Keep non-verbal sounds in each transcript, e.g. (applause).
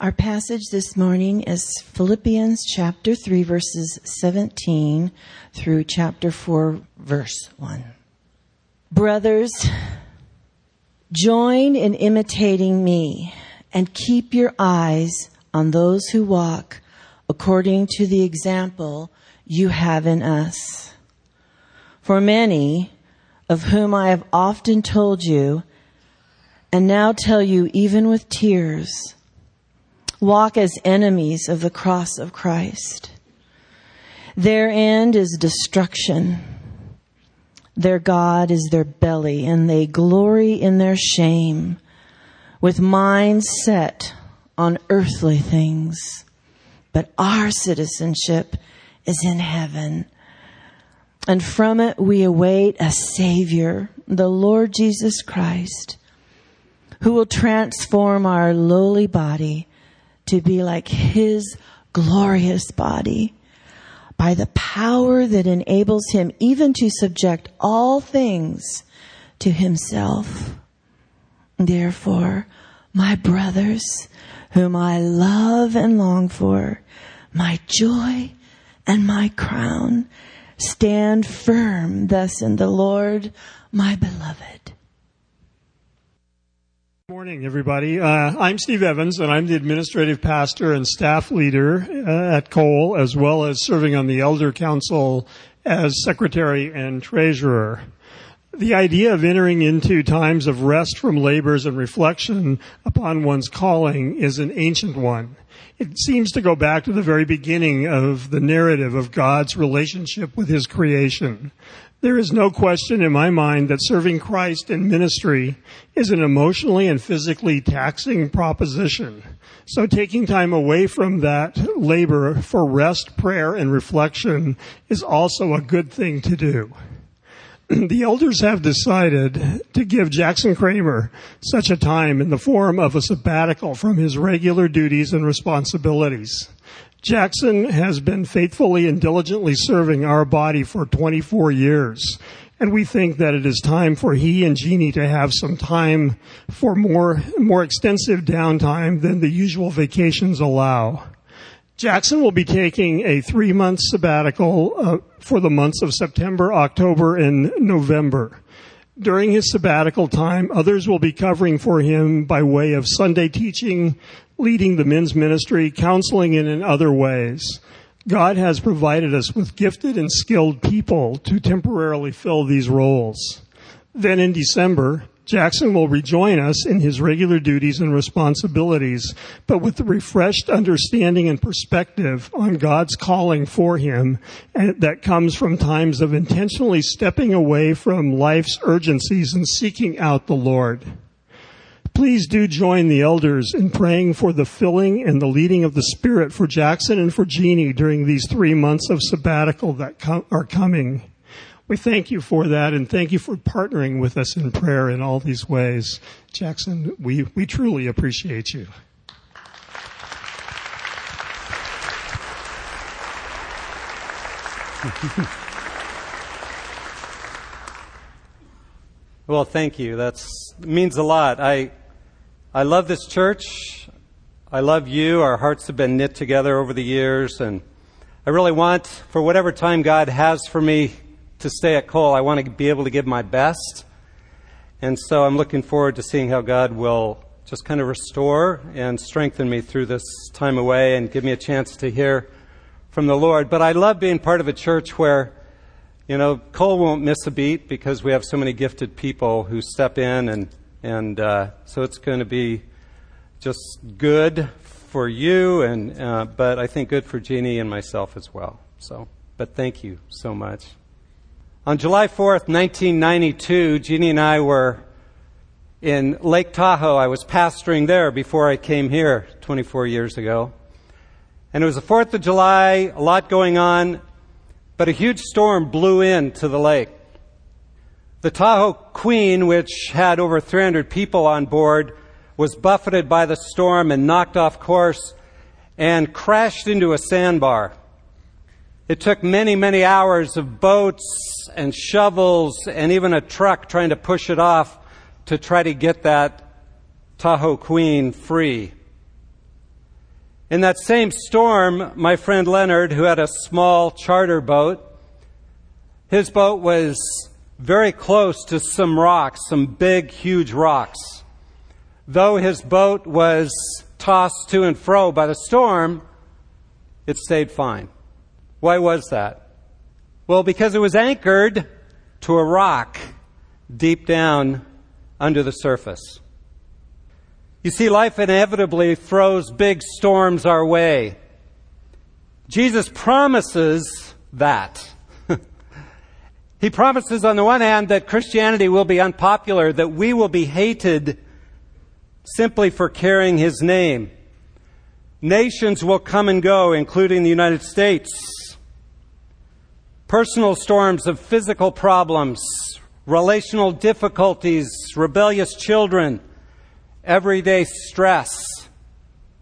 Our passage this morning is Philippians chapter 3, verses 17 through chapter 4, verse 1. Brothers, join in imitating me and keep your eyes on those who walk according to the example you have in us. For many, of whom I have often told you, and now tell you even with tears, walk as enemies of the cross of Christ. Their end is destruction. Their God is their belly, and they glory in their shame, with minds set on earthly things. But our citizenship is in heaven. And from it we await a Savior, the Lord Jesus Christ, who will transform our lowly body to be like his glorious body by the power that enables him even to subject all things to himself. Therefore, my brothers, whom I love and long for, my joy and my crown, stand firm thus in the Lord, my beloved. Morning, everybody. Uh, I'm Steve Evans, and I'm the administrative pastor and staff leader uh, at Cole, as well as serving on the Elder Council as secretary and treasurer. The idea of entering into times of rest from labors and reflection upon one's calling is an ancient one. It seems to go back to the very beginning of the narrative of God's relationship with his creation. There is no question in my mind that serving Christ in ministry is an emotionally and physically taxing proposition. So taking time away from that labor for rest, prayer, and reflection is also a good thing to do. (clears throat) The elders have decided to give Jackson Kramer such a time in the form of a sabbatical from his regular duties and responsibilities. Jackson has been faithfully and diligently serving our body for 24 years. And we think that it is time for he and Jeannie to have some time for more, more extensive downtime than the usual vacations allow. Jackson will be taking a three month sabbatical uh, for the months of September, October, and November. During his sabbatical time, others will be covering for him by way of Sunday teaching, leading the men's ministry, counseling, and in other ways. God has provided us with gifted and skilled people to temporarily fill these roles. Then in December, Jackson will rejoin us in his regular duties and responsibilities, but with the refreshed understanding and perspective on God's calling for him and that comes from times of intentionally stepping away from life's urgencies and seeking out the Lord. Please do join the elders in praying for the filling and the leading of the Spirit for Jackson and for Jeannie during these three months of sabbatical that are coming. We thank you for that and thank you for partnering with us in prayer in all these ways. Jackson, we, we truly appreciate you. (laughs) well, thank you. That means a lot. I I love this church. I love you. Our hearts have been knit together over the years, and I really want, for whatever time God has for me to stay at Cole, I want to be able to give my best. And so I'm looking forward to seeing how God will just kind of restore and strengthen me through this time away and give me a chance to hear from the Lord. But I love being part of a church where, you know, Cole won't miss a beat because we have so many gifted people who step in and and uh, so it's going to be just good for you, and uh, but I think good for Jeannie and myself as well. So, but thank you so much. On July 4th, 1992, Jeannie and I were in Lake Tahoe. I was pastoring there before I came here 24 years ago. And it was the 4th of July, a lot going on, but a huge storm blew into the lake. The Tahoe Queen, which had over 300 people on board, was buffeted by the storm and knocked off course and crashed into a sandbar. It took many, many hours of boats and shovels and even a truck trying to push it off to try to get that Tahoe Queen free. In that same storm, my friend Leonard, who had a small charter boat, his boat was very close to some rocks, some big, huge rocks. Though his boat was tossed to and fro by the storm, it stayed fine. Why was that? Well, because it was anchored to a rock deep down under the surface. You see, life inevitably throws big storms our way. Jesus promises that. He promises, on the one hand, that Christianity will be unpopular, that we will be hated simply for carrying his name. Nations will come and go, including the United States. Personal storms of physical problems, relational difficulties, rebellious children, everyday stress,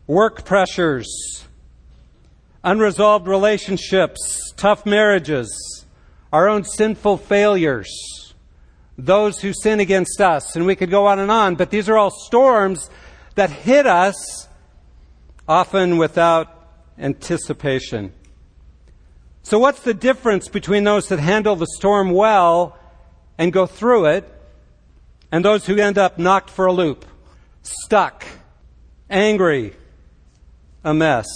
work pressures, unresolved relationships, tough marriages, our own sinful failures, those who sin against us, and we could go on and on, but these are all storms that hit us often without anticipation. So, what's the difference between those that handle the storm well and go through it and those who end up knocked for a loop? stuck, angry, a mess.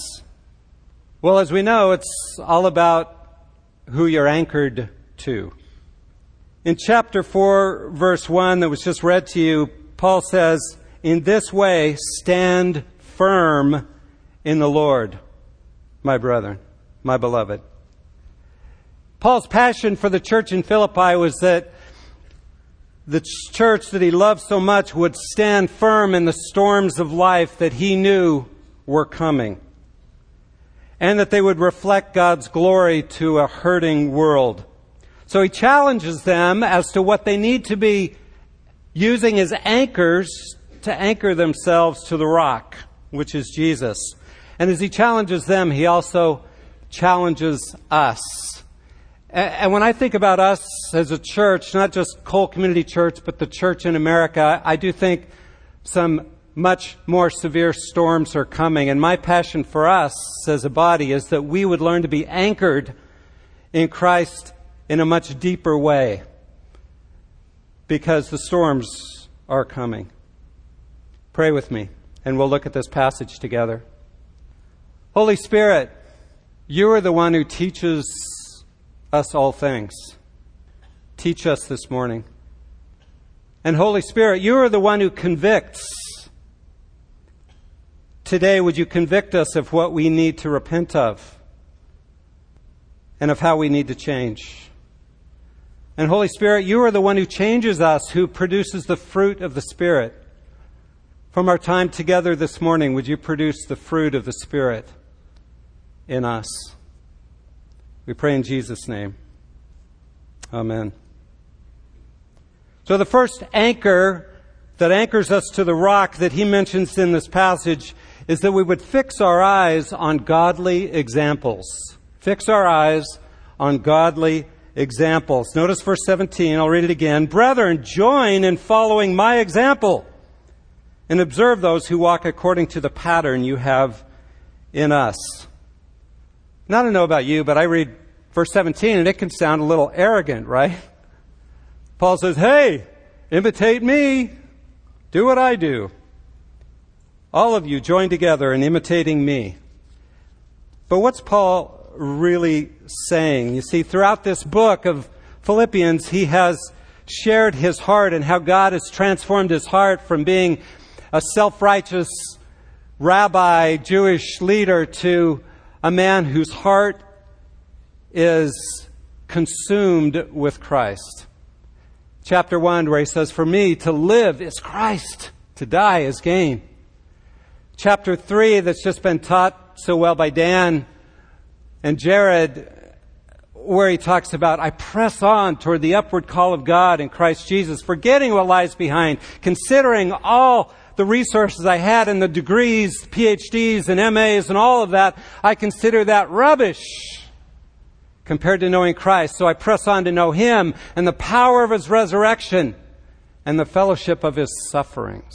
Well, as we know, it's all about who you're anchored to. In chapter 4, verse 1 that was just read to you, Paul says, In this way, stand firm in the Lord, my brethren, my beloved. Paul's passion for the church in Philippi was that the church that he loved so much would stand firm in the storms of life that he knew were coming. And that they would reflect God's glory to a hurting world. So he challenges them as to what they need to be using as anchors to anchor themselves to the rock, which is Jesus. And as he challenges them, he also challenges us and when I think about us as a church, not just Cole Community Church, but the church in America, I do think some much more severe storms are coming. And my passion for us as a body is that we would learn to be anchored in Christ in a much deeper way because the storms are coming. Pray with me, and we'll look at this passage together. Holy Spirit, you are the one who teaches us all things. Teach us this morning. And Holy Spirit, you are the one who convicts. Today, would you convict us of what we need to repent of and of how we need to change? And Holy Spirit, you are the one who changes us, who produces the fruit of the Spirit. From our time together this morning, would you produce the fruit of the Spirit in us? We pray in Jesus' name. Amen. So the first anchor that anchors us to the rock that he mentions in this passage is that we would fix our eyes on godly examples. Fix our eyes on godly examples. Notice verse 17, I'll read it again. Brethren, join in following my example and observe those who walk according to the pattern you have in us. Now, I don't know about you, but I read verse 17 and it can sound a little arrogant, right? Paul says, Hey, imitate me. Do what I do. All of you join together in imitating me. But what's Paul really saying? You see, throughout this book of Philippians, he has shared his heart and how God has transformed his heart from being a self righteous rabbi, Jewish leader, to a man whose heart is consumed with Christ. Chapter 1, where he says, For me to live is Christ, to die is gain. Chapter 3, that's just been taught so well by Dan and Jared, where he talks about, I press on toward the upward call of God in Christ Jesus, forgetting what lies behind, considering all the resources I had and the degrees, PhDs and MAs and all of that, I consider that rubbish compared to knowing Christ. So I press on to know Him and the power of His resurrection and the fellowship of His sufferings.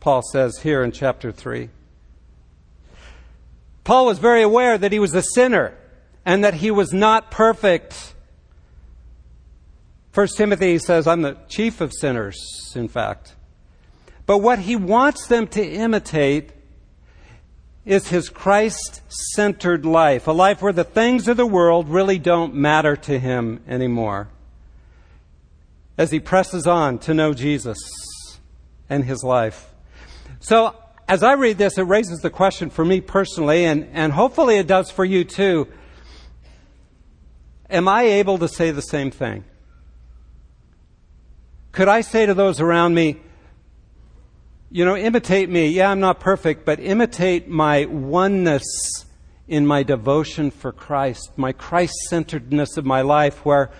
Paul says here in chapter 3. Paul was very aware that he was a sinner and that he was not perfect. First Timothy says, I'm the chief of sinners, in fact. But what he wants them to imitate is his Christ centered life, a life where the things of the world really don't matter to him anymore. As he presses on to know Jesus and his life. So, as I read this, it raises the question for me personally, and, and hopefully it does for you too. Am I able to say the same thing? Could I say to those around me, you know, imitate me. Yeah, I'm not perfect, but imitate my oneness in my devotion for Christ, my Christ centeredness of my life, where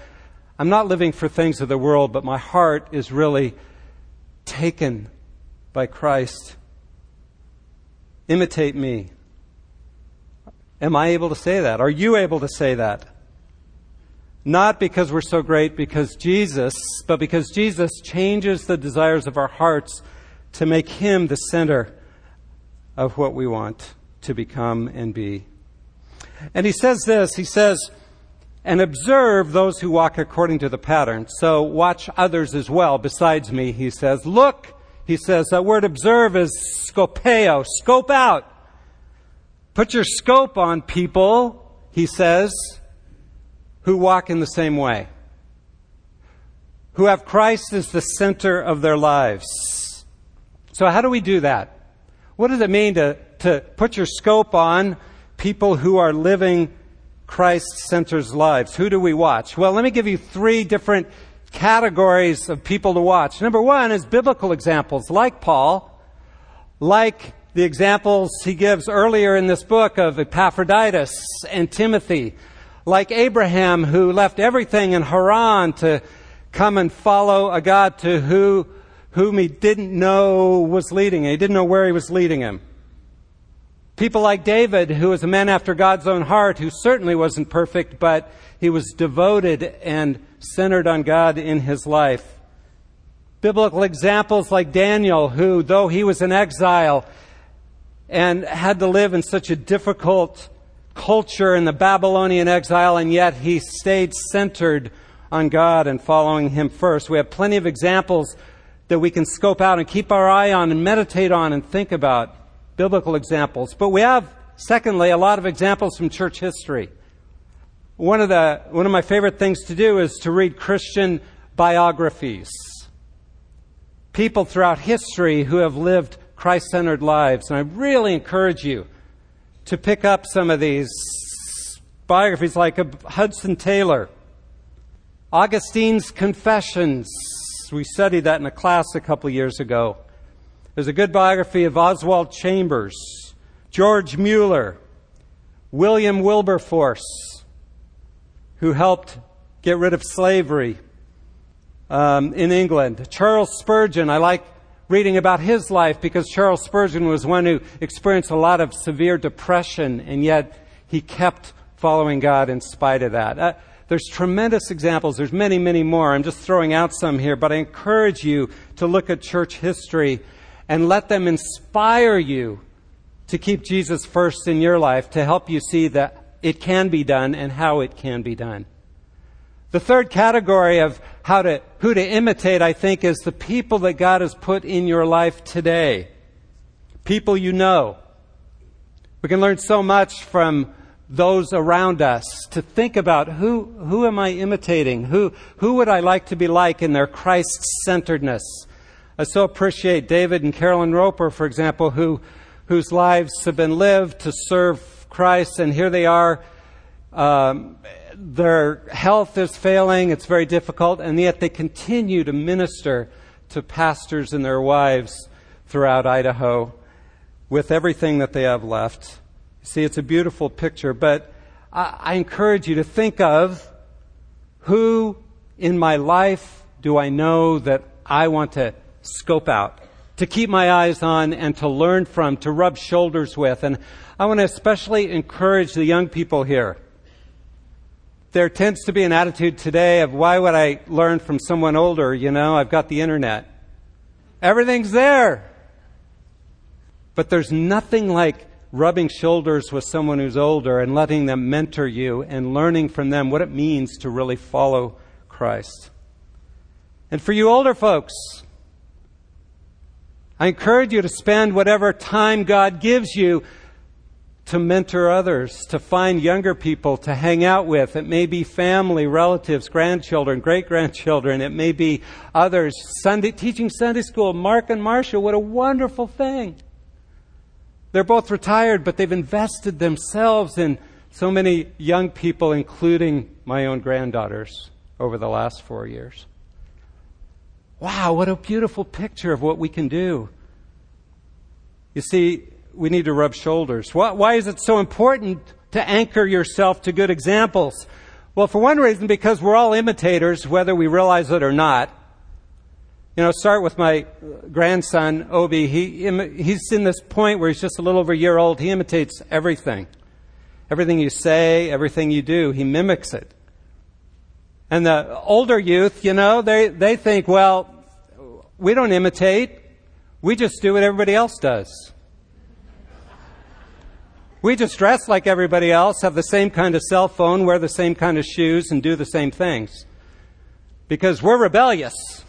I'm not living for things of the world, but my heart is really taken by Christ. Imitate me. Am I able to say that? Are you able to say that? Not because we're so great, because Jesus, but because Jesus changes the desires of our hearts to make Him the center of what we want to become and be. And he says this, he says, and observe those who walk according to the pattern. So watch others as well besides me, he says. Look, he says, that word observe is skopeo, scope out. Put your scope on people, he says, who walk in the same way. Who have Christ as the center of their lives. So, how do we do that? What does it mean to, to put your scope on people who are living Christ centered lives? Who do we watch? Well, let me give you three different categories of people to watch. Number one is biblical examples, like Paul, like the examples he gives earlier in this book of Epaphroditus and Timothy, like Abraham who left everything in Haran to come and follow a God to who whom he didn't know was leading him. He didn't know where he was leading him. People like David, who was a man after God's own heart, who certainly wasn't perfect, but he was devoted and centered on God in his life. Biblical examples like Daniel, who, though he was in exile and had to live in such a difficult culture in the Babylonian exile, and yet he stayed centered on God and following him first. We have plenty of examples that we can scope out and keep our eye on and meditate on and think about biblical examples. But we have, secondly, a lot of examples from church history. One of the, one of my favorite things to do is to read Christian biographies. People throughout history who have lived Christ centered lives. And I really encourage you to pick up some of these biographies like Hudson Taylor, Augustine's Confessions, we studied that in a class a couple years ago. There's a good biography of Oswald Chambers, George Mueller, William Wilberforce, who helped get rid of slavery um, in England. Charles Spurgeon, I like reading about his life because Charles Spurgeon was one who experienced a lot of severe depression, and yet he kept following God in spite of that. Uh, there's tremendous examples. There's many, many more. I'm just throwing out some here, but I encourage you to look at church history and let them inspire you to keep Jesus first in your life to help you see that it can be done and how it can be done. The third category of how to, who to imitate, I think, is the people that God has put in your life today. People you know. We can learn so much from those around us to think about who, who am I imitating? Who, who would I like to be like in their Christ centeredness? I so appreciate David and Carolyn Roper, for example, who, whose lives have been lived to serve Christ, and here they are. Um, their health is failing, it's very difficult, and yet they continue to minister to pastors and their wives throughout Idaho with everything that they have left. See, it's a beautiful picture, but I, I encourage you to think of who in my life do I know that I want to scope out, to keep my eyes on and to learn from, to rub shoulders with. And I want to especially encourage the young people here. There tends to be an attitude today of why would I learn from someone older? You know, I've got the internet. Everything's there. But there's nothing like rubbing shoulders with someone who's older and letting them mentor you and learning from them what it means to really follow Christ. And for you older folks, I encourage you to spend whatever time God gives you to mentor others, to find younger people to hang out with. It may be family, relatives, grandchildren, great grandchildren. It may be others. Sunday, teaching Sunday school. Mark and Marcia, what a wonderful thing. They're both retired, but they've invested themselves in so many young people, including my own granddaughters, over the last four years. Wow, what a beautiful picture of what we can do. You see, we need to rub shoulders. Why is it so important to anchor yourself to good examples? Well, for one reason, because we're all imitators, whether we realize it or not. You know, start with my grandson, Obi. He, he's in this point where he's just a little over a year old. He imitates everything. Everything you say, everything you do, he mimics it. And the older youth, you know, they, they think, well, we don't imitate. We just do what everybody else does. We just dress like everybody else, have the same kind of cell phone, wear the same kind of shoes, and do the same things. Because we're rebellious.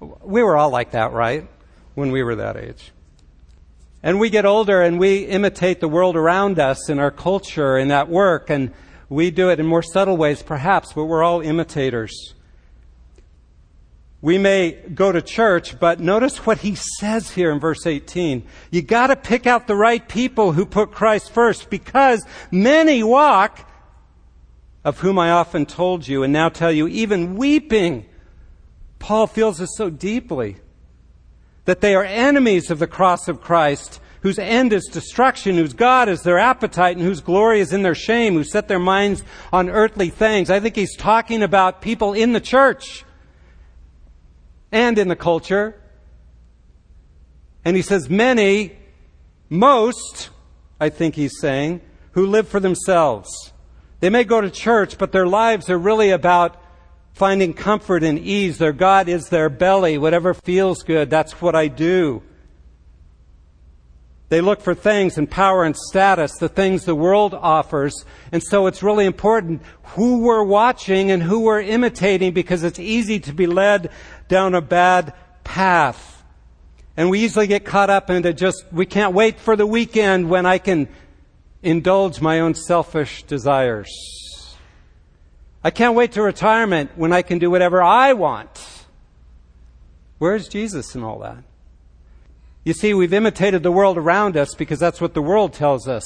We were all like that, right? When we were that age. And we get older and we imitate the world around us in our culture, in that work, and we do it in more subtle ways, perhaps, but we're all imitators we may go to church, but notice what he says here in verse 18. You gotta pick out the right people who put Christ first because many walk, of whom I often told you and now tell you, even weeping. Paul feels this so deeply that they are enemies of the cross of Christ, whose end is destruction, whose God is their appetite, and whose glory is in their shame, who set their minds on earthly things. I think he's talking about people in the church and in the culture. And he says, many, most, I think he's saying, who live for themselves. They may go to church, but their lives are really about finding comfort and ease. Their God is their belly. Whatever feels good, that's what I do. They look for things and power and status, the things the world offers. And so it's really important who we're watching and who we're imitating because it's easy to be led down a bad path. And we easily get caught up into just, we can't wait for the weekend when I can indulge my own selfish desires. I can't wait to retirement when I can do whatever I want. Where's Jesus in all that? You see, we've imitated the world around us because that's what the world tells us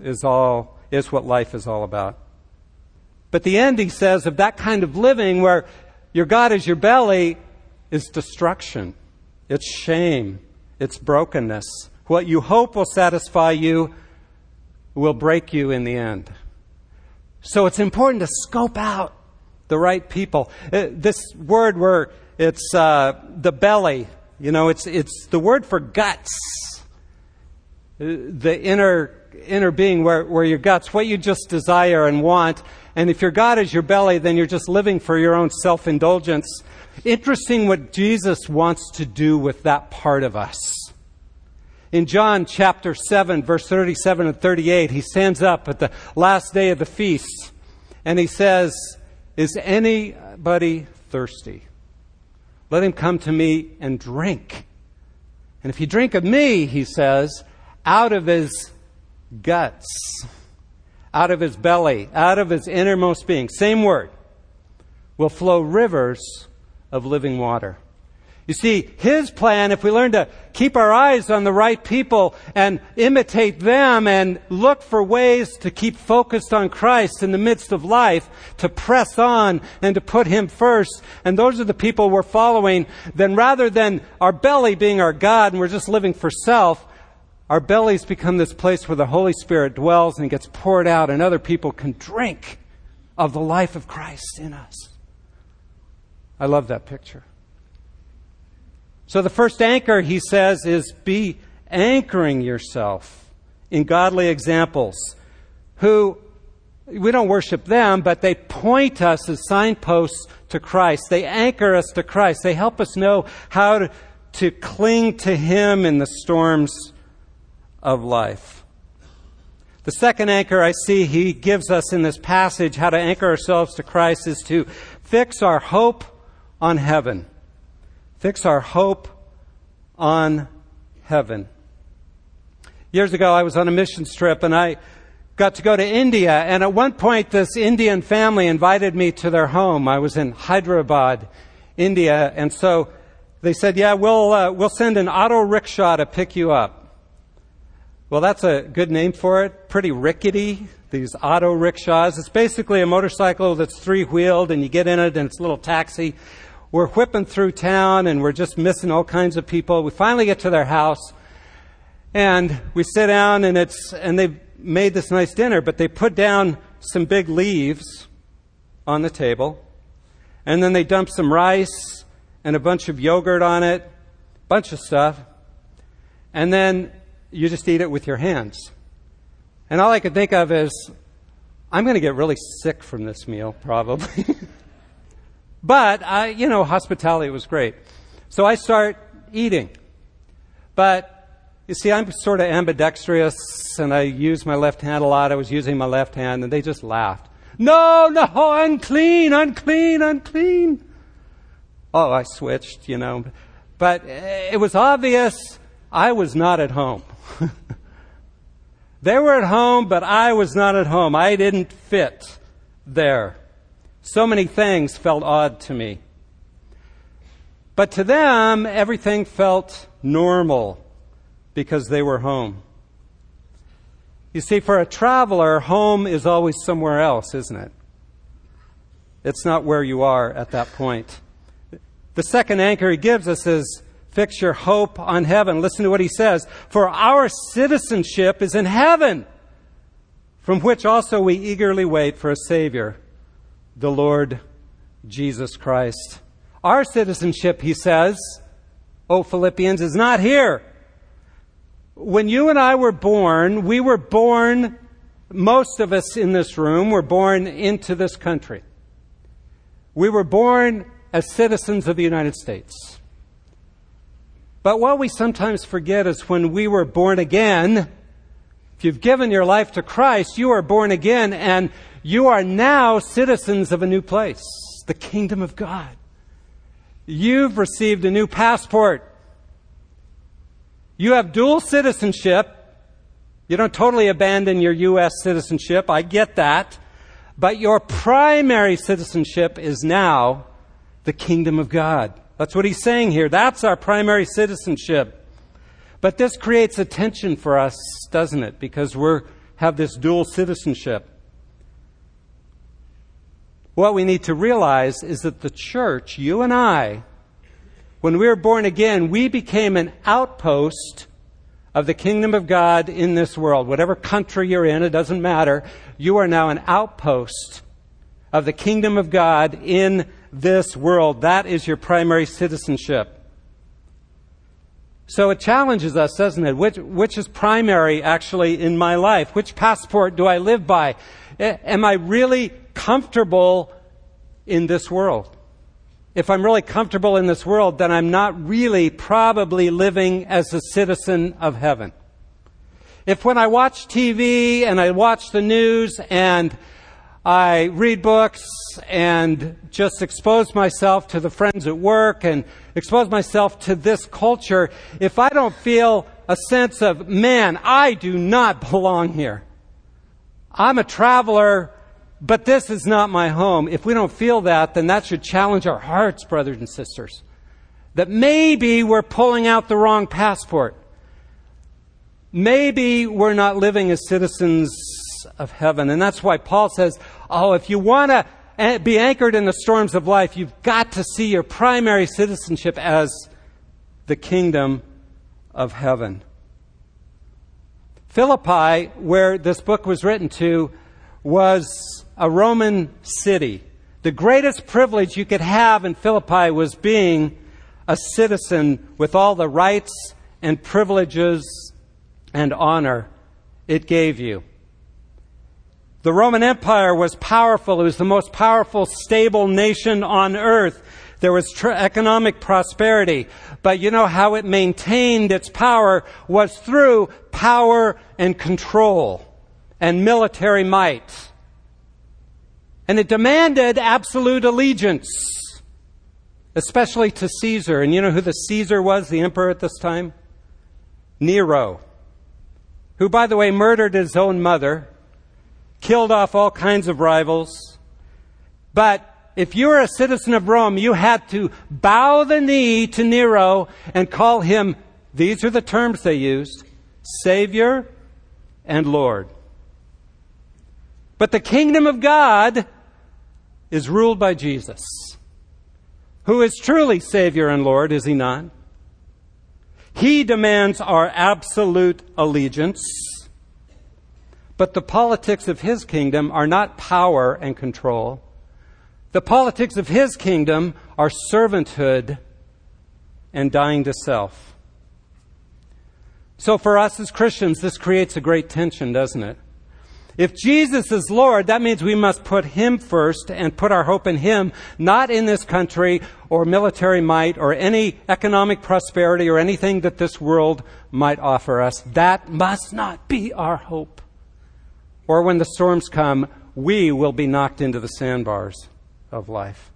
is all, is what life is all about. But the end, he says, of that kind of living where your God is your belly is destruction. It's shame. It's brokenness. What you hope will satisfy you will break you in the end. So it's important to scope out the right people. Uh, this word where it's uh, the belly, you know, it's, it's the word for guts. Uh, the inner, inner being where, where your guts, what you just desire and want, and if your God is your belly, then you're just living for your own self indulgence. Interesting what Jesus wants to do with that part of us. In John chapter 7, verse 37 and 38, he stands up at the last day of the feast and he says, Is anybody thirsty? Let him come to me and drink. And if he drink of me, he says, out of his guts out of his belly, out of his innermost being, same word, will flow rivers of living water. You see, his plan, if we learn to keep our eyes on the right people and imitate them and look for ways to keep focused on Christ in the midst of life, to press on and to put him first, and those are the people we're following, then rather than our belly being our God and we're just living for self, our bellies become this place where the Holy Spirit dwells and gets poured out, and other people can drink of the life of Christ in us. I love that picture. So, the first anchor, he says, is be anchoring yourself in godly examples who we don't worship them, but they point us as signposts to Christ. They anchor us to Christ. They help us know how to, to cling to Him in the storms of life. The second anchor I see he gives us in this passage, how to anchor ourselves to Christ, is to fix our hope on heaven. Fix our hope on heaven. Years ago, I was on a missions trip and I got to go to India. And at one point, this Indian family invited me to their home. I was in Hyderabad, India. And so they said, yeah, we'll, uh, we'll send an auto rickshaw to pick you up. Well, that's a good name for it. Pretty rickety, these auto rickshaws. It's basically a motorcycle that's three wheeled and you get in it and it's a little taxi. We're whipping through town and we're just missing all kinds of people. We finally get to their house and we sit down and it's, and they've made this nice dinner, but they put down some big leaves on the table and then they dump some rice and a bunch of yogurt on it, bunch of stuff. And then you just eat it with your hands. And all I could think of is, I'm going to get really sick from this meal, probably. (laughs) but, I, you know, hospitality was great. So I start eating. But, you see, I'm sort of ambidextrous and I use my left hand a lot. I was using my left hand and they just laughed. No, no, unclean, unclean, unclean. Oh, I switched, you know. But eh, it was obvious I was not at home. (laughs) they were at home, but I was not at home. I didn't fit there. So many things felt odd to me. But to them, everything felt normal because they were home. You see, for a traveler, home is always somewhere else, isn't it? It's not where you are at that point. The second anchor he gives us is Fix your hope on heaven. Listen to what he says. For our citizenship is in heaven, from which also we eagerly wait for a Savior, the Lord Jesus Christ. Our citizenship, he says, O Philippians, is not here. When you and I were born, we were born, most of us in this room were born into this country. We were born as citizens of the United States. But what we sometimes forget is when we were born again, if you've given your life to Christ, you are born again and you are now citizens of a new place, the kingdom of God. You've received a new passport. You have dual citizenship. You don't totally abandon your U.S. citizenship. I get that. But your primary citizenship is now the kingdom of God. That's what he's saying here. That's our primary citizenship. But this creates a tension for us, doesn't it? Because we have this dual citizenship. What we need to realize is that the church, you and I, when we were born again, we became an outpost of the kingdom of God in this world. Whatever country you're in, it doesn't matter. You are now an outpost of the kingdom of God in this world. That is your primary citizenship. So it challenges us, doesn't it? Which, which is primary actually in my life? Which passport do I live by? Am I really comfortable in this world? If I'm really comfortable in this world, then I'm not really probably living as a citizen of heaven. If when I watch TV and I watch the news and I read books and just expose myself to the friends at work and expose myself to this culture, if I don't feel a sense of, man, I do not (laughs) belong here. I'm a traveler, but this is not my home. If we don't feel that, then that should challenge our hearts, brothers and sisters. That maybe we're pulling out the wrong passport. Maybe we're not living as citizens of heaven. And that's why Paul says, oh, if you want to be anchored in the storms of life, you've got to see your primary citizenship as the kingdom of heaven. Philippi, where this book was written to, was a Roman city. The greatest privilege you could have in Philippi was being a citizen with all the rights and privileges and honor it gave you. The Roman Empire was powerful. It was the most powerful, stable nation on earth. There was tr- economic prosperity. But you know how it maintained its power was through power and control and military might. And it demanded absolute allegiance, especially to Caesar. And you know who the Caesar was, the emperor at this time? Nero, who, by the way, murdered his own mother, killed off all kinds of rivals. But if you were a citizen of Rome, you had to bow the knee to Nero and call him, these are the terms they used, Savior and Lord. But the kingdom of God is ruled by Jesus, who is truly Savior and Lord, is he not? He demands our absolute allegiance. But the politics of his kingdom are not power and control. The politics of his kingdom are servanthood and dying to self. So for us as Christians, this creates a great tension, doesn't it? If Jesus is Lord, that means we must put Him first and put our hope in Him, not in this country or military might or any economic prosperity or anything that this world might offer us. That must not be our hope. Or when the storms come, we will be knocked into the sandbars of life.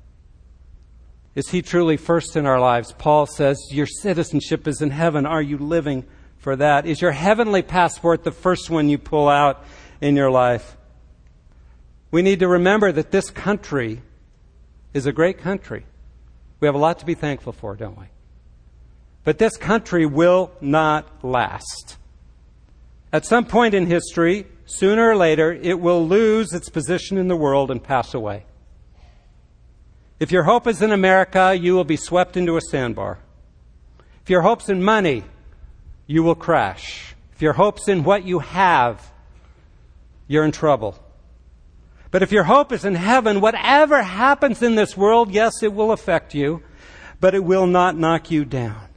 Is He truly first in our lives? Paul says, Your citizenship is in heaven. Are you living for that? Is your heavenly passport the first one you pull out? in your life. We need to remember that this country is a great country. We have a lot to be thankful for, don't we? But this country will not last. At some point in history, sooner or later, it will lose its position in the world and pass away. If your hope is in America, you will be swept into a sandbar. If your hope's in money, you will crash. If your hope's in what you have, you're in trouble. But if your hope is in heaven, whatever happens in this world, yes, it will affect you, but it will not knock you down.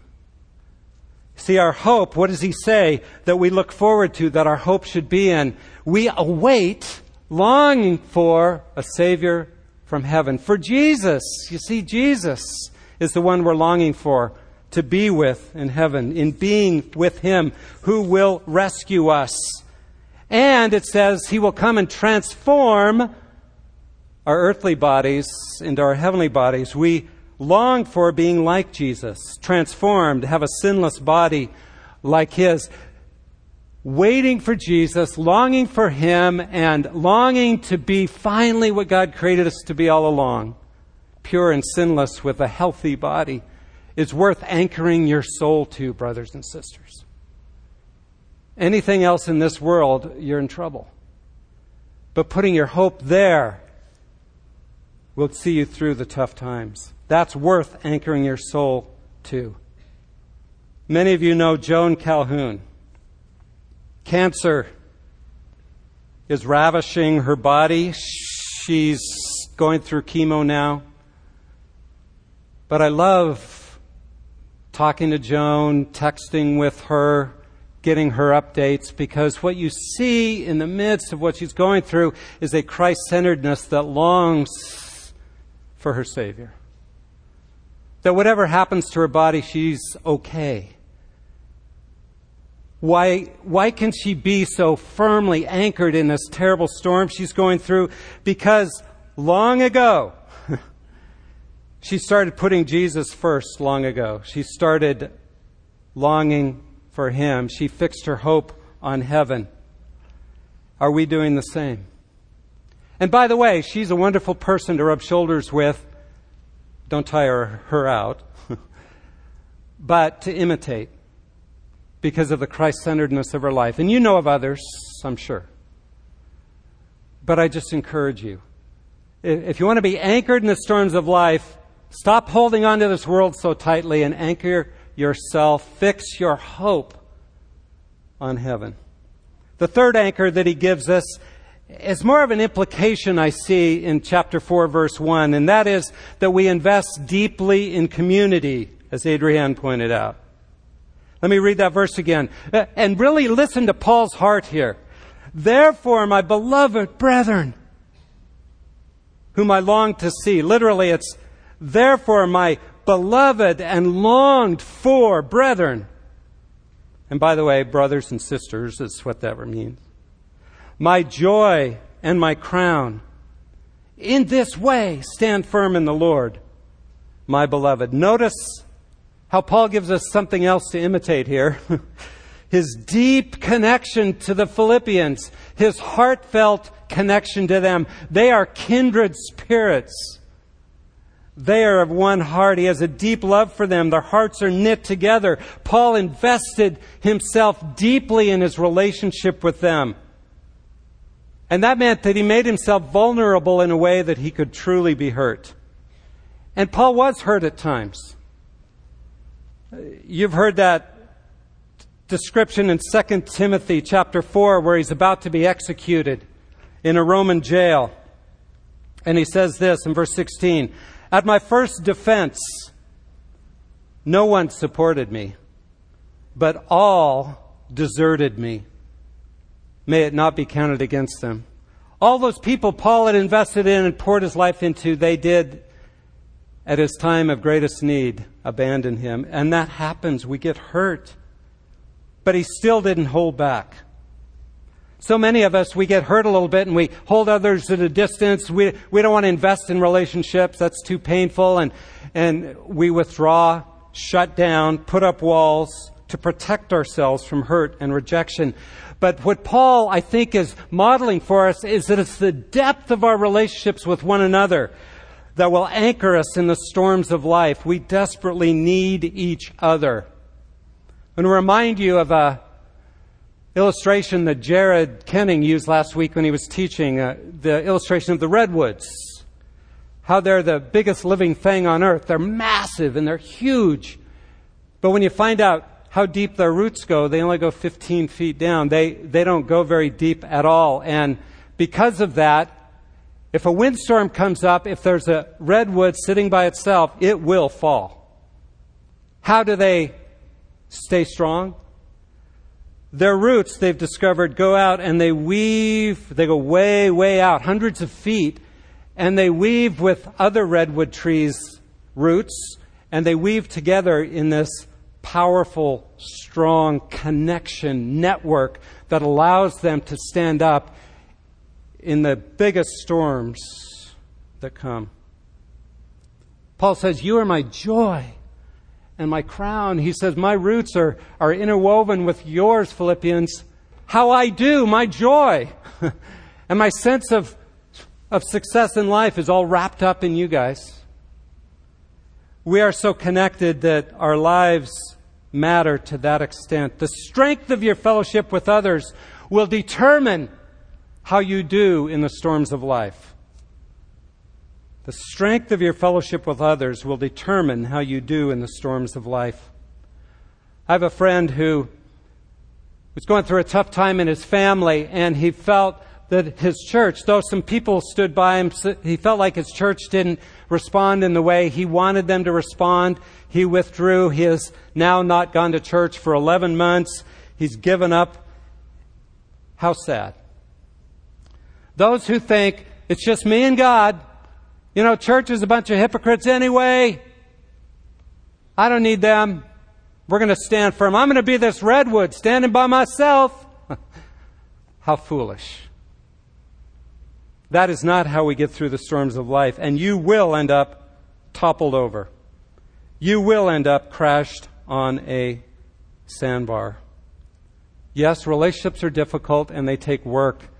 See, our hope, what does he say that we look forward to, that our hope should be in? We await, longing for a Savior from heaven. For Jesus. You see, Jesus is the one we're longing for to be with in heaven, in being with Him, who will rescue us and it says he will come and transform our earthly bodies into our heavenly bodies. We long for being like Jesus, transformed, have a sinless body like his. Waiting for Jesus, longing for him, and longing to be finally what God created us to be all along pure and sinless with a healthy body is worth anchoring your soul to, brothers and sisters anything else in this world, you're in trouble. But putting your hope there will see you through the tough times. That's worth anchoring your soul to. Many of you know Joan Calhoun. Cancer is ravishing her body. She's going through chemo now. But I love talking to Joan, texting with her, getting her updates because what you see in the midst of what she's going through is a Christ centeredness that longs for her Savior. That whatever happens to her body, she's okay. Why, why can she be so firmly anchored in this terrible storm she's going through? Because long ago, (laughs) she started putting Jesus first long ago. She started longing for him. She fixed her hope on heaven. Are we doing the same? And by the way, she's a wonderful person to rub shoulders with. Don't tire her out. (laughs) but to imitate because of the Christ centeredness of her life. And you know of others, I'm sure. But I just encourage you. If you want to be anchored in the storms of life, stop holding on to this world so tightly and anchor yourself, fix your hope on heaven. The third anchor that he gives us is more of an implication I see in chapter 4, verse 1, and that is that we invest deeply in community, as Adrienne pointed out. Let me read that verse again. Uh, and really listen to Paul's heart here. Therefore, my beloved brethren, whom I long to see. Literally, it's Therefore, my beloved and longed for brethren. And by the way, brothers and sisters is what that means. My joy and my crown. In this way, stand firm in the Lord, my beloved. Notice how Paul gives us something else to imitate here. (laughs) his deep connection to the Philippians, his heartfelt connection to them. They are kindred spirits. They are of one heart. He has a deep love for them. Their hearts are knit together. Paul invested himself deeply in his relationship with them. And that meant that he made himself vulnerable in a way that he could truly be hurt. And Paul was hurt at times. Uh, you've heard that description in 2 Timothy chapter 4 where he's about to be executed in a Roman jail. And he says this in verse 16 At my first defense, no one supported me, but all deserted me. May it not be counted against them. All those people Paul had invested in and poured his life into, they did, at his time of greatest need, abandon him. And that happens. We get hurt. But he still didn't hold back. So many of us, we get hurt a little bit and we hold others at a distance. We, we don't want to invest in relationships. That's too painful. And, and we withdraw, shut down, put up walls to protect ourselves from hurt and rejection. But what Paul, I think, is modeling for us is that it's the depth of our relationships with one another that will anchor us in the storms of life. We desperately need each other. I'm going to remind you of a illustration that Jared Kenning used last week when he was teaching, uh, the illustration of the redwoods. How they're the biggest living thing on earth. They're massive and they're huge. But when you find out how deep their roots go, they only go 15 feet down. They, they don't go very deep at all. And because of that, if a windstorm comes up, if there's a redwood sitting by itself, it will fall. How do they stay strong? Their roots, they've discovered, go out and they weave, they go way, way out, hundreds of feet, and they weave with other redwood trees' roots, and they weave together in this powerful, strong connection network that allows them to stand up in the biggest storms that come. Paul says, You are my joy and my crown. He says, My roots are, are interwoven with yours, Philippians. How I do, my joy. (laughs) and my sense of, of success in life is all wrapped up in you guys. We are so connected that our lives matter to that extent. The strength of your fellowship with others will determine how you do in the storms of life. The strength of your fellowship with others will determine how you do in the storms of life. I have a friend who was going through a tough time in his family, and he felt that his church, though some people stood by him, he felt like his church didn't respond in the way he wanted them to respond. He withdrew. He has now not gone to church for 11 months. He's given up. How sad. Those who think it's just me and God, you know, church is a bunch of hypocrites anyway. I don't need them. We're going to stand firm. I'm going to be this redwood standing by myself. (laughs) how foolish. That is not how we get through the storms of life. And you will end up toppled over. You will end up crashed on a sandbar. Yes, relationships are difficult and they take work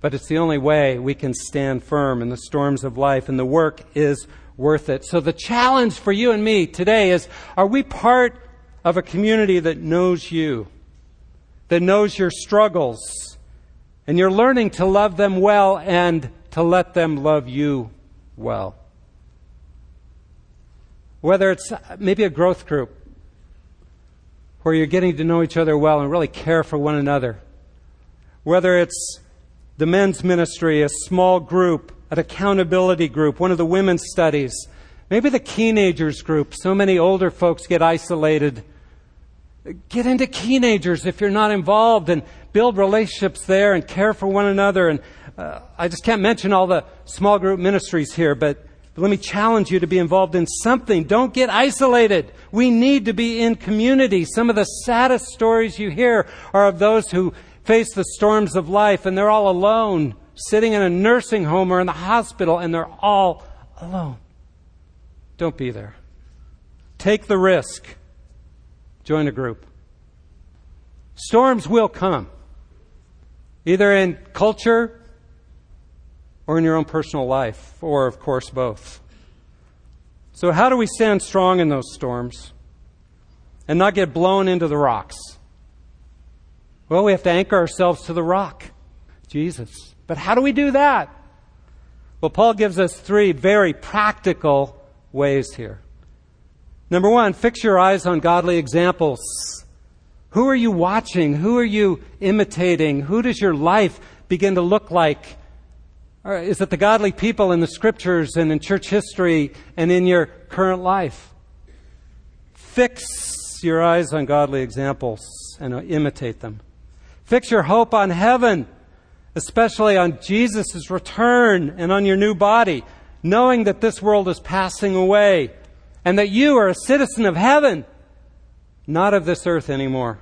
but it's the only way we can stand firm in the storms of life, and the work is worth it. So the challenge for you and me today is are we part of a community that knows you, that knows your struggles, and you're learning to love them well and to let them love you well? Whether it's maybe a growth group where you're getting to know each other well and really care for one another, whether it's the men's ministry, a small group, an accountability group, one of the women's studies, maybe the teenagers group. So many older folks get isolated. Get into teenagers if you're not involved and build relationships there and care for one another. And uh, I just can't mention all the small group ministries here, but But let me challenge you to be involved in something. Don't get isolated. We need to be in community. Some of the saddest stories you hear are of those who face the storms of life and they're all alone, sitting in a nursing home or in the hospital, and they're all alone. Don't be there. Take the risk. Join a group. Storms will come, either in culture or in your own personal life, or, of course, both. So, how do we stand strong in those storms and not get blown into the rocks? Well, we have to anchor ourselves to the rock, Jesus. But how do we do that? Well, Paul gives us three very practical ways here. Number one, fix your eyes on godly examples. Who are you watching? Who are you imitating? Who does your life begin to look like? Is it the godly people in the scriptures and in church history and in your current life? Fix your eyes on godly examples and imitate them. Fix your hope on heaven, especially on Jesus' return and on your new body, knowing that this world is passing away and that you are a citizen of heaven, not of this earth anymore.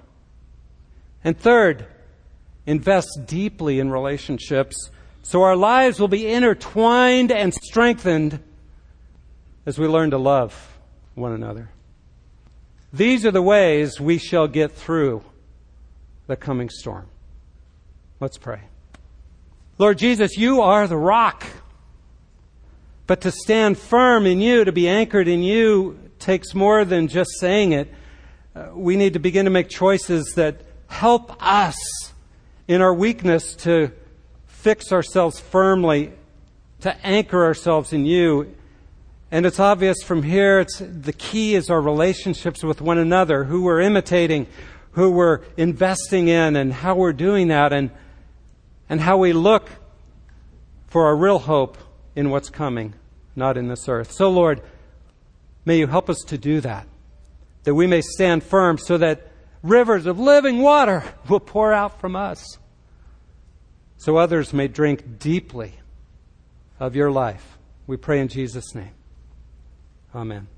And third, invest deeply in relationships so our lives will be intertwined and strengthened as we learn to love one another. These are the ways we shall get through the coming storm. Let's pray. Lord Jesus, you are the rock. But to stand firm in you, to be anchored in you, takes more than just saying it. Uh, we need to begin to make choices that help us in our weakness to fix ourselves firmly, to anchor ourselves in you. And it's obvious from here, it's, the key is our relationships with one another, who we're imitating, who we're investing in, and how we're doing that, and, and how we look for our real hope in what's coming, not in this earth. So, Lord, may you help us to do that, that we may stand firm so that rivers of living water (laughs) will pour out from us, so others may drink deeply of your life. We pray in Jesus' name. Amen.